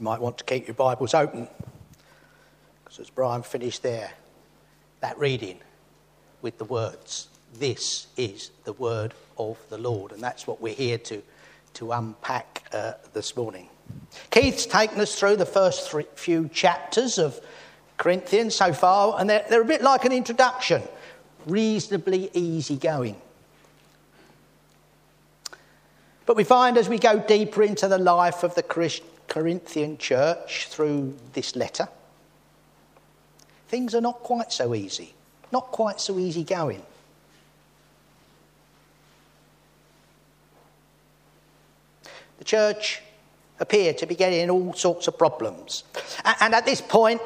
You might want to keep your Bibles open because as Brian finished there, that reading with the words, This is the word of the Lord. And that's what we're here to, to unpack uh, this morning. Keith's taken us through the first three, few chapters of Corinthians so far, and they're, they're a bit like an introduction, reasonably easy going. But we find as we go deeper into the life of the Corinthian church through this letter, things are not quite so easy, not quite so easy going. The church appeared to be getting all sorts of problems. And at this point,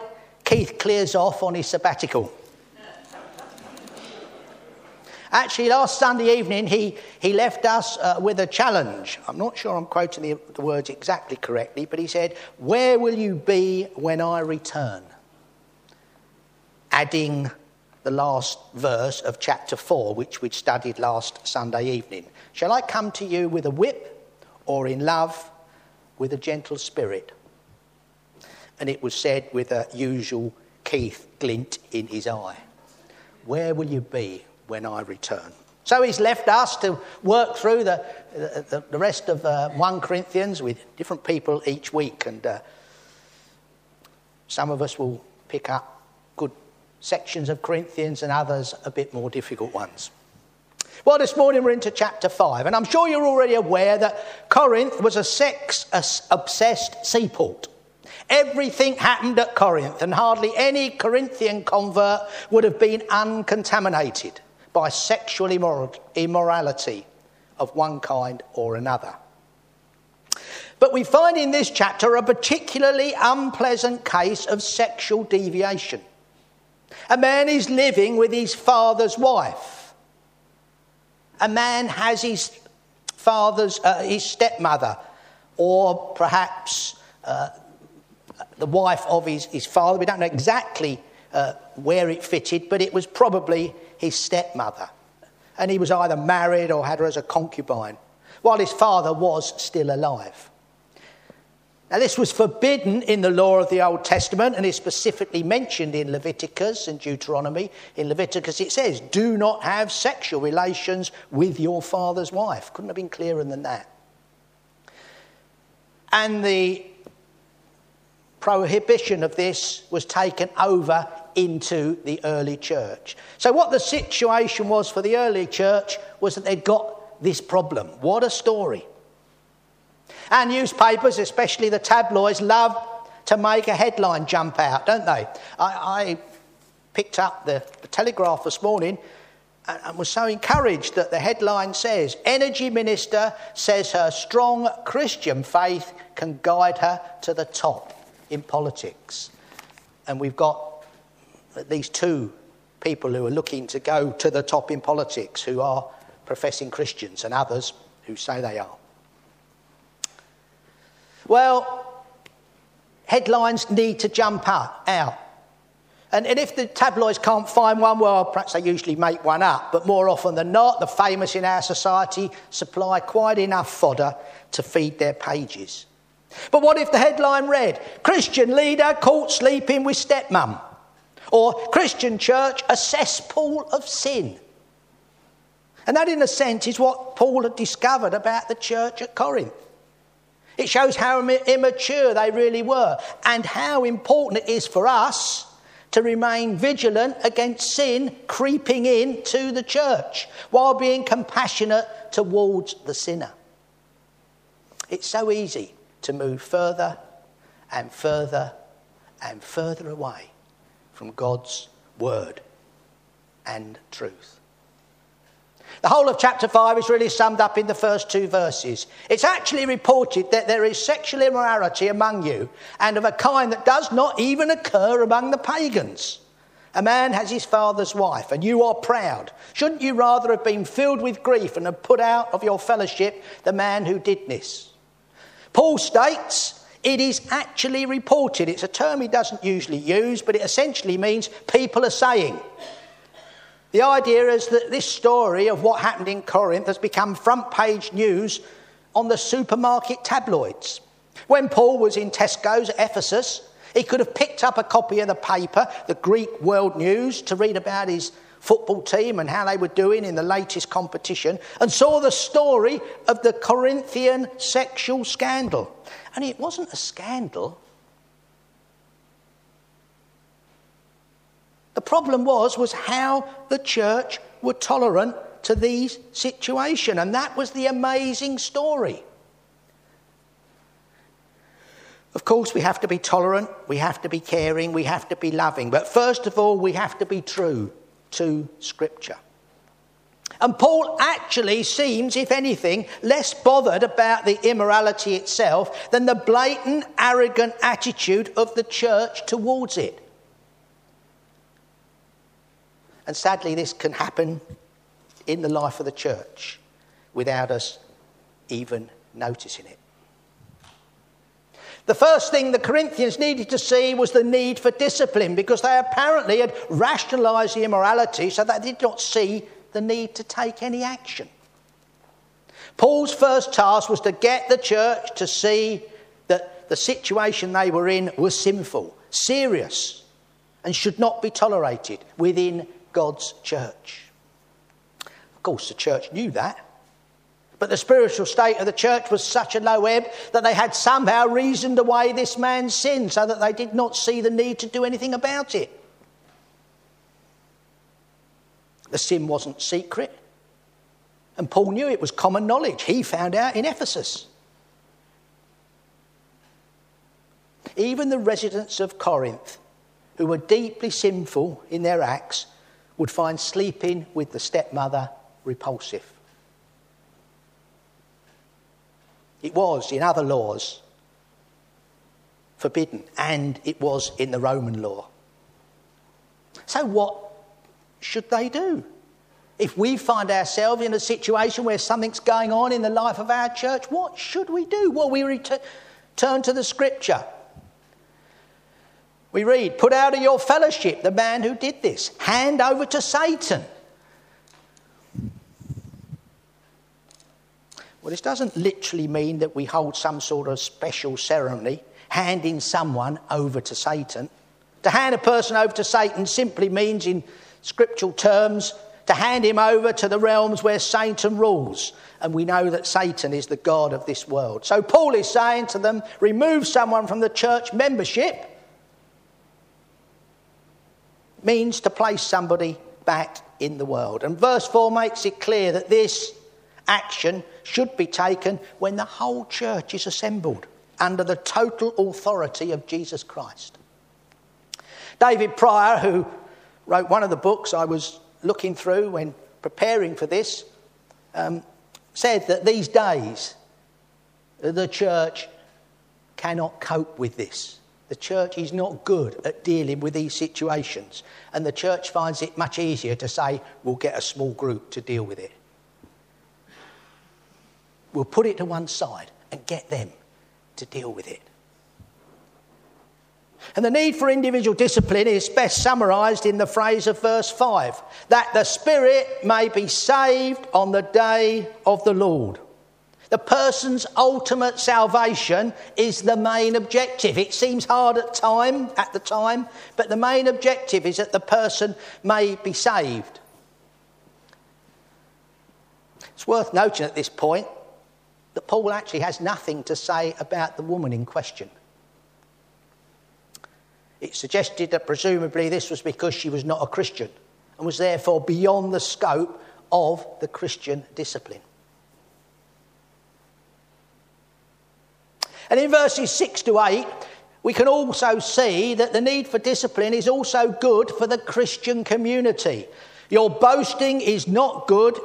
Keith clears off on his sabbatical. Actually, last Sunday evening, he, he left us uh, with a challenge. I'm not sure I'm quoting the, the words exactly correctly, but he said, Where will you be when I return? Adding the last verse of chapter 4, which we'd studied last Sunday evening. Shall I come to you with a whip or in love with a gentle spirit? And it was said with a usual Keith glint in his eye. Where will you be when I return? So he's left us to work through the, the, the rest of uh, 1 Corinthians with different people each week. And uh, some of us will pick up good sections of Corinthians and others a bit more difficult ones. Well, this morning we're into chapter 5, and I'm sure you're already aware that Corinth was a sex obsessed seaport. Everything happened at Corinth, and hardly any Corinthian convert would have been uncontaminated by sexual immorality of one kind or another. But we find in this chapter a particularly unpleasant case of sexual deviation. A man is living with his father's wife. A man has his father's, uh, his stepmother, or perhaps uh, the wife of his, his father. We don't know exactly uh, where it fitted, but it was probably his stepmother. And he was either married or had her as a concubine, while his father was still alive. Now, this was forbidden in the law of the Old Testament and is specifically mentioned in Leviticus and Deuteronomy. In Leviticus, it says, Do not have sexual relations with your father's wife. Couldn't have been clearer than that. And the prohibition of this was taken over into the early church. So, what the situation was for the early church was that they'd got this problem. What a story. And newspapers, especially the tabloids, love to make a headline jump out, don't they? I, I picked up the, the Telegraph this morning and, and was so encouraged that the headline says Energy Minister says her strong Christian faith can guide her to the top in politics. And we've got least two people who are looking to go to the top in politics who are professing Christians and others who say they are. Well, headlines need to jump out. And, and if the tabloids can't find one, well, perhaps they usually make one up. But more often than not, the famous in our society supply quite enough fodder to feed their pages. But what if the headline read, Christian leader caught sleeping with stepmom? Or Christian church, a cesspool of sin? And that, in a sense, is what Paul had discovered about the church at Corinth. It shows how immature they really were and how important it is for us to remain vigilant against sin creeping into the church while being compassionate towards the sinner. It's so easy to move further and further and further away from God's word and truth. The whole of chapter 5 is really summed up in the first two verses. It's actually reported that there is sexual immorality among you, and of a kind that does not even occur among the pagans. A man has his father's wife, and you are proud. Shouldn't you rather have been filled with grief and have put out of your fellowship the man who did this? Paul states it is actually reported. It's a term he doesn't usually use, but it essentially means people are saying. The idea is that this story of what happened in Corinth has become front page news on the supermarket tabloids. When Paul was in Tesco's at Ephesus, he could have picked up a copy of the paper, the Greek World News, to read about his football team and how they were doing in the latest competition, and saw the story of the Corinthian sexual scandal. And it wasn't a scandal. The problem was was how the church were tolerant to these situations, and that was the amazing story. Of course, we have to be tolerant, we have to be caring, we have to be loving, but first of all, we have to be true to Scripture. And Paul actually seems, if anything, less bothered about the immorality itself than the blatant, arrogant attitude of the church towards it. And sadly, this can happen in the life of the church without us even noticing it. The first thing the Corinthians needed to see was the need for discipline because they apparently had rationalized the immorality so they did not see the need to take any action. Paul's first task was to get the church to see that the situation they were in was sinful, serious, and should not be tolerated within God's church. Of course, the church knew that. But the spiritual state of the church was such a low ebb that they had somehow reasoned away this man's sin so that they did not see the need to do anything about it. The sin wasn't secret. And Paul knew it was common knowledge. He found out in Ephesus. Even the residents of Corinth, who were deeply sinful in their acts, would find sleeping with the stepmother repulsive. It was in other laws forbidden, and it was in the Roman law. So, what should they do? If we find ourselves in a situation where something's going on in the life of our church, what should we do? Well, we return to the scripture. We read, Put out of your fellowship the man who did this, hand over to Satan. Well, this doesn't literally mean that we hold some sort of special ceremony handing someone over to Satan. To hand a person over to Satan simply means, in scriptural terms, to hand him over to the realms where Satan rules. And we know that Satan is the God of this world. So Paul is saying to them remove someone from the church membership means to place somebody back in the world. And verse 4 makes it clear that this action should be taken when the whole church is assembled under the total authority of Jesus Christ. David Prior, who wrote one of the books I was looking through when preparing for this, um, said that these days the church cannot cope with this. The church is not good at dealing with these situations, and the church finds it much easier to say, we'll get a small group to deal with it. We'll put it to one side and get them to deal with it. And the need for individual discipline is best summarised in the phrase of verse 5 that the Spirit may be saved on the day of the Lord. The person's ultimate salvation is the main objective. It seems hard at time at the time, but the main objective is that the person may be saved. It's worth noting at this point that Paul actually has nothing to say about the woman in question. It suggested that presumably this was because she was not a Christian and was therefore beyond the scope of the Christian discipline. And in verses 6 to 8, we can also see that the need for discipline is also good for the Christian community. Your boasting is not good,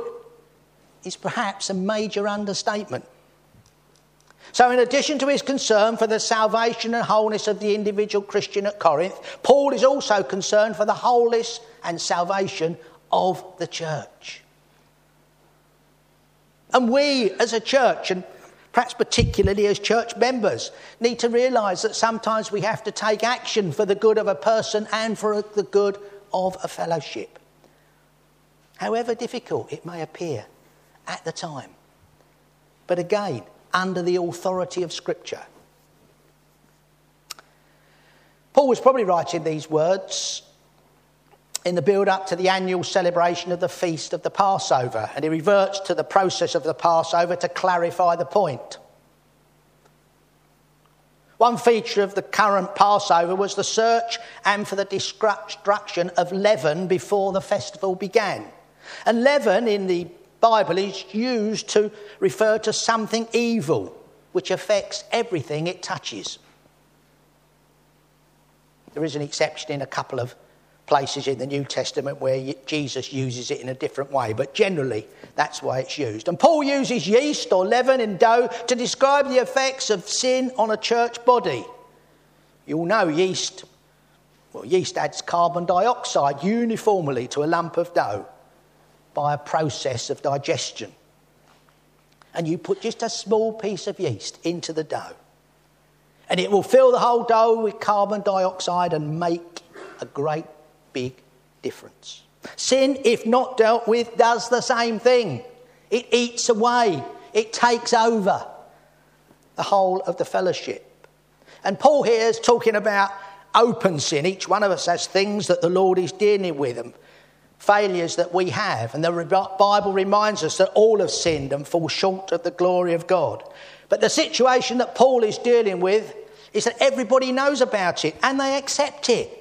is perhaps a major understatement. So, in addition to his concern for the salvation and wholeness of the individual Christian at Corinth, Paul is also concerned for the wholeness and salvation of the church. And we, as a church, and perhaps particularly as church members, need to realise that sometimes we have to take action for the good of a person and for the good of a fellowship. However difficult it may appear at the time. But again, under the authority of Scripture. Paul was probably writing these words in the build up to the annual celebration of the feast of the Passover, and he reverts to the process of the Passover to clarify the point. One feature of the current Passover was the search and for the destruction of leaven before the festival began. And leaven in the Bible is used to refer to something evil which affects everything it touches. There is an exception in a couple of places in the New Testament where Jesus uses it in a different way, but generally that's why it's used. And Paul uses yeast or leaven in dough to describe the effects of sin on a church body. You all know yeast, well, yeast adds carbon dioxide uniformly to a lump of dough by a process of digestion. And you put just a small piece of yeast into the dough, and it will fill the whole dough with carbon dioxide and make a great big difference. Sin, if not dealt with, does the same thing. It eats away, it takes over the whole of the fellowship. And Paul here is talking about open sin. Each one of us has things that the Lord is dealing with and failures that we have. And the Bible reminds us that all have sinned and fall short of the glory of God. But the situation that Paul is dealing with is that everybody knows about it and they accept it.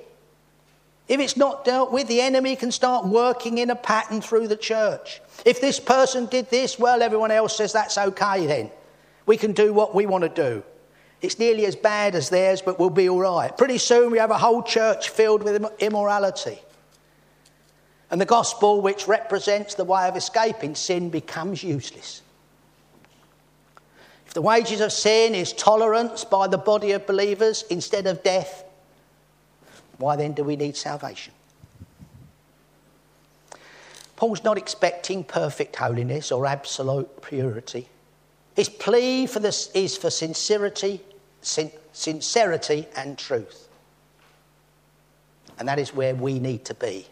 If it's not dealt with, the enemy can start working in a pattern through the church. If this person did this, well, everyone else says that's okay then. We can do what we want to do. It's nearly as bad as theirs, but we'll be all right. Pretty soon we have a whole church filled with immorality. And the gospel, which represents the way of escaping sin, becomes useless. If the wages of sin is tolerance by the body of believers instead of death, why then do we need salvation? Paul's not expecting perfect holiness or absolute purity. His plea for this is for sincerity, sin- sincerity and truth. And that is where we need to be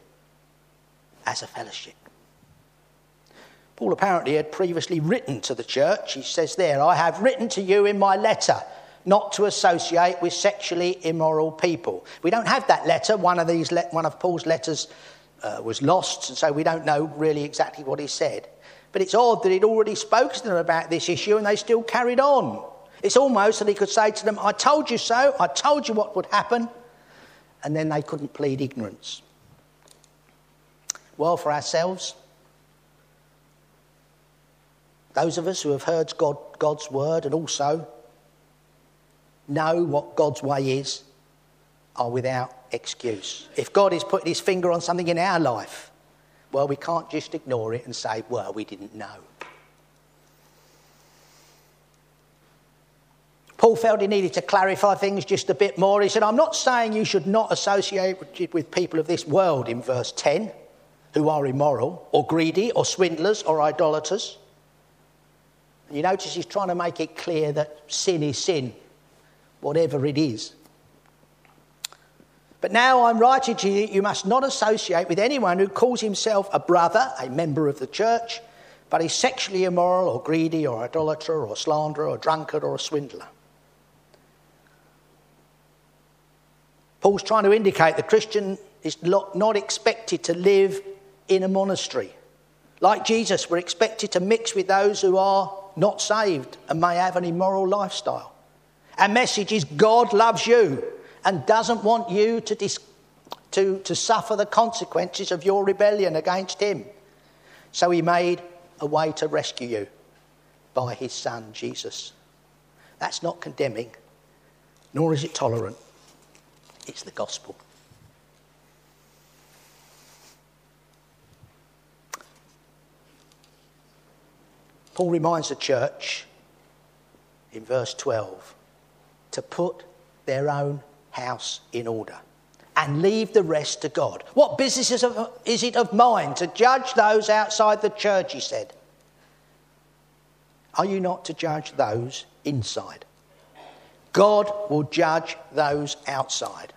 as a fellowship. Paul apparently had previously written to the church. He says there, I have written to you in my letter not to associate with sexually immoral people. We don't have that letter. One of, these one of Paul's letters uh, was lost, and so we don't know really exactly what he said. But it's odd that he'd already spoken to them about this issue and they still carried on. It's almost that he could say to them, I told you so, I told you what would happen, and then they couldn't plead ignorance. Well, for ourselves, those of us who have heard God, God's word and also know what God's way is are without excuse. If God is putting his finger on something in our life, well, we can't just ignore it and say, well, we didn't know. Paul felt he needed to clarify things just a bit more. He said, I'm not saying you should not associate with people of this world in verse 10 who are immoral or greedy or swindlers or idolaters. You notice he's trying to make it clear that sin is sin whatever it is. But now I'm writing to you, you must not associate with anyone who calls himself a brother, a member of the church, but is sexually immoral or greedy or idolater or slanderer or drunkard or a swindler. Paul's trying to indicate the Christian is not expected to live in a monastery. Like Jesus, we're expected to mix with those who are not saved and may have an immoral lifestyle. Our message is God loves you and doesn't want you to, dis- to, to suffer the consequences of your rebellion against Him. So He made a way to rescue you by His Son, Jesus. That's not condemning, nor is it tolerant. It's the gospel. Paul reminds the church in verse 12 to put their own house in order and leave the rest to God. What business is it of mine to judge those outside the church, he said. Are you not to judge those inside? God will judge those outside.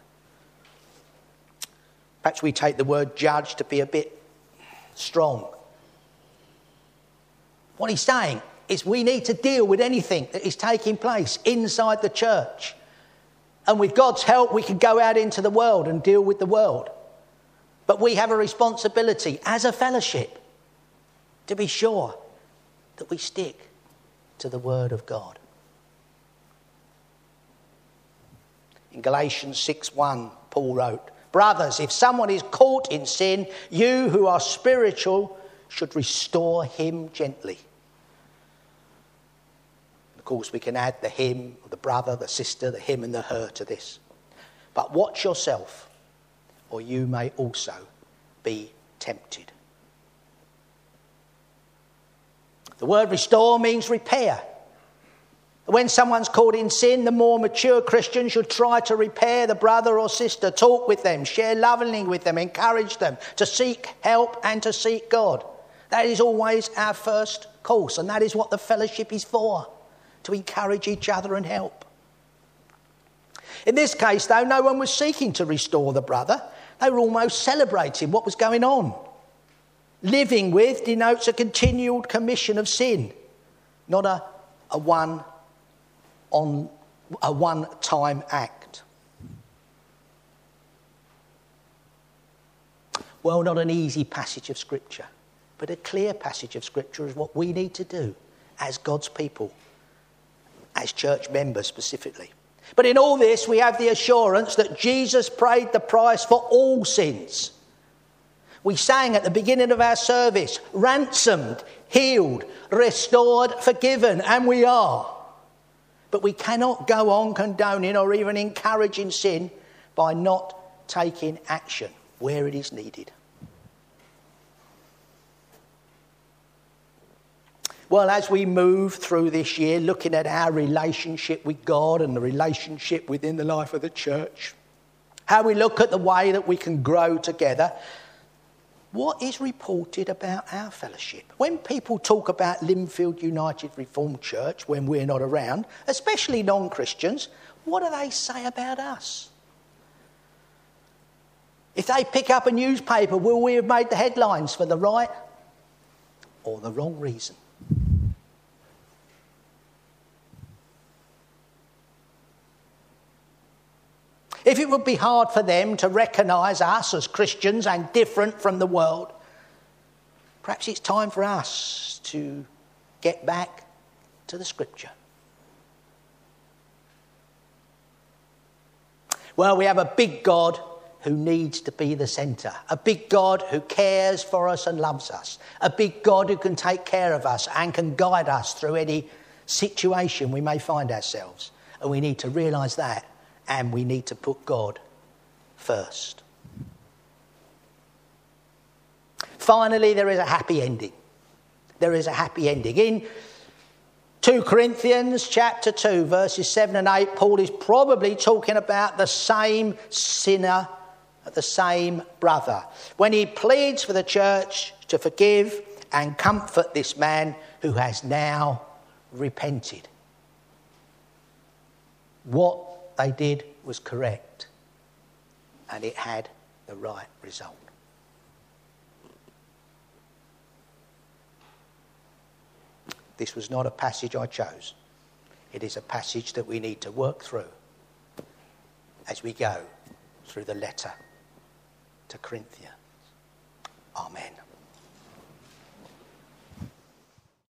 Perhaps we take the word judge to be a bit strong. What he's saying is we need to deal with anything that is taking place inside the church And with God's help, we can go out into the world and deal with the world. But we have a responsibility as a fellowship to be sure that we stick to the Word of God. In Galatians 6 1, Paul wrote, Brothers, if someone is caught in sin, you who are spiritual should restore him gently. Of course, we can add the him, the brother, the sister, the him, and the her to this. But watch yourself, or you may also be tempted. The word restore means repair. When someone's caught in sin, the more mature Christian should try to repair the brother or sister, talk with them, share lovingly with them, encourage them to seek help and to seek God. That is always our first course, and that is what the fellowship is for to encourage each other and help. In this case, though, no one was seeking to restore the brother, they were almost celebrating what was going on. Living with denotes a continued commission of sin, not a, a one on a one time act. Well, not an easy passage of Scripture, but a clear passage of Scripture is what we need to do as God's people, as church members specifically. But in all this, we have the assurance that Jesus paid the price for all sins. We sang at the beginning of our service ransomed, healed, restored, forgiven, and we are. But we cannot go on condoning or even encouraging sin by not taking action where it is needed. Well, as we move through this year, looking at our relationship with God and the relationship within the life of the church, how we look at the way that we can grow together, what is reported about our fellowship? When people talk about Linfield United Reformed Church when we're not around, especially non Christians, what do they say about us? If they pick up a newspaper, will we have made the headlines for the right or the wrong reason? If it would be hard for them to recognise us as Christians and different from the world, perhaps it's time for us to get back to the Scripture. Well, we have a big God who needs to be the centre, a big God who cares for us and loves us, a big God who can take care of us and can guide us through any situation we may find ourselves. And we need to realise that and we need to put God first. Finally, there is a happy ending. There is a happy ending. In 2 Corinthians chapter 2, verses 7 and 8, Paul is probably talking about the same sinner, the same brother, when he pleads for the church to forgive and comfort this man who has now repented. What they did was correct and it had the right result. This was not a passage I chose. It is a passage that we need to work through as we go through the letter to Corinthians. Amen.